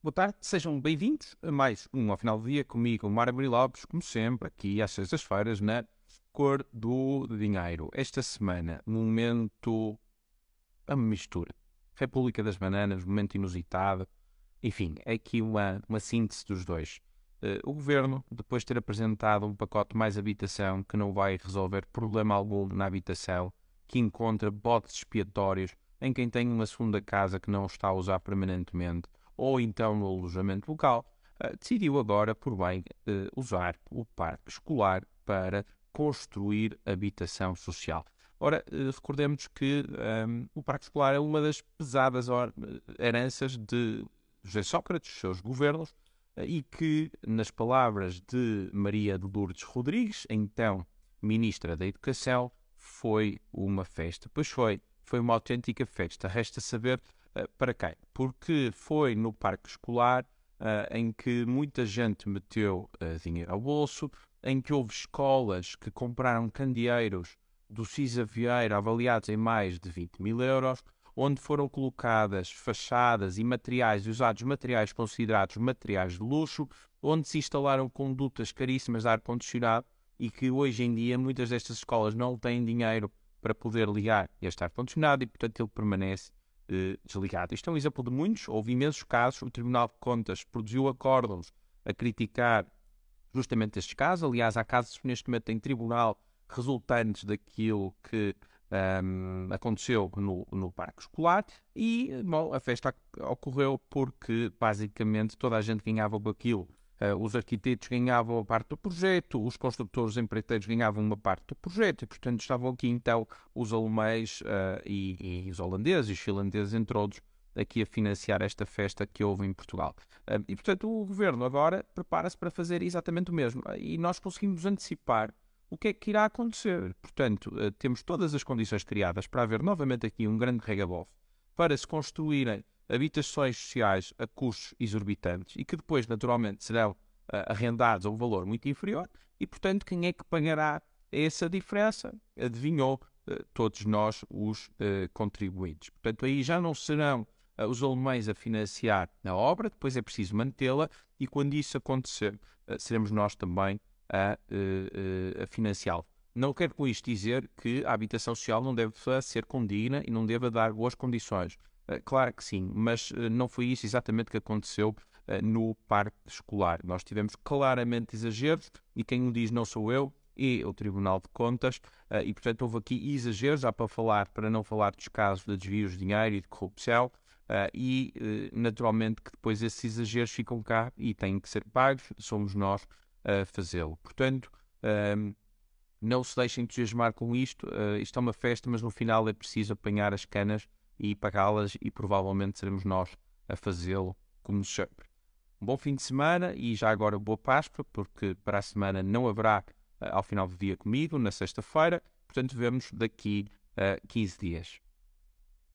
Boa tarde, sejam bem-vindos a mais um ao final do dia comigo, Mário Mari Lopes, como sempre, aqui às sextas-feiras na Cor do Dinheiro. Esta semana, momento. a mistura. República das Bananas, momento inusitado. Enfim, é aqui uma, uma síntese dos dois. Uh, o governo, depois de ter apresentado um pacote mais habitação que não vai resolver problema algum na habitação, que encontra botes expiatórios em quem tem uma segunda casa que não está a usar permanentemente ou então no alojamento local, uh, decidiu agora, por bem, uh, usar o parque escolar para construir habitação social. Ora, uh, recordemos que um, ehm, o parque escolar é uma das pesadas heranças de José Sócrates, seus governos, e que, nas palavras de Maria de Lourdes Rodrigues, então Ministra da Educação, foi uma festa. Pois foi, foi uma autêntica festa. Resta saber para quem. Porque foi no parque escolar uh, em que muita gente meteu uh, dinheiro ao bolso, em que houve escolas que compraram candeeiros do Cisa Vieira avaliados em mais de 20 mil euros, onde foram colocadas fachadas e materiais, usados materiais considerados materiais de luxo, onde se instalaram condutas caríssimas de ar-condicionado e que hoje em dia muitas destas escolas não têm dinheiro para poder ligar este ar-condicionado e, portanto, ele permanece eh, desligado. Isto é um exemplo de muitos, houve imensos casos. O Tribunal de Contas produziu acórdãos a criticar justamente estes casos. Aliás, há casos neste momento em tribunal resultantes daquilo que um, aconteceu no, no parque escolar e bom, a festa ocorreu porque basicamente toda a gente ganhava com aquilo. Uh, os arquitetos ganhavam a parte do projeto, os construtores empreiteiros ganhavam uma parte do projeto, e portanto estavam aqui então os alemães uh, e, e, os holandeses e os finlandeses, entre outros, aqui a financiar esta festa que houve em Portugal. Uh, e portanto o governo agora prepara-se para fazer exatamente o mesmo. E nós conseguimos antecipar o que é que irá acontecer. Portanto, uh, temos todas as condições criadas para haver novamente aqui um grande regabof, para se construírem habitações sociais a custos exorbitantes e que depois, naturalmente, serão uh, arrendados a um valor muito inferior e, portanto, quem é que pagará essa diferença? Adivinhou uh, todos nós, os contribuintes. Portanto, aí já não serão os alemães a financiar a obra, depois é preciso mantê-la e quando isso acontecer, seremos nós também a, a financiá-lo. Não quero com isto dizer que a habitação social não deve ser condigna e não deve dar boas condições. Uh, claro que sim, mas não foi isso exatamente que aconteceu no parque escolar. Nós tivemos claramente exageros e quem o diz não sou eu, e o Tribunal de Contas, e portanto houve aqui exageros, já para falar, para não falar dos casos de desvios de dinheiro e de corrupção, e naturalmente que depois esses exageros ficam cá e têm que ser pagos, somos nós a fazê-lo. Portanto, um, não se deixem entusiasmar com isto. Isto é uma festa, mas no final é preciso apanhar as canas e pagá-las e provavelmente seremos nós a fazê-lo, como sempre. Um bom fim de semana e já agora boa Páscoa, porque para a semana não haverá uh, ao final do dia comigo, na sexta-feira. Portanto, vemos daqui a uh, 15 dias.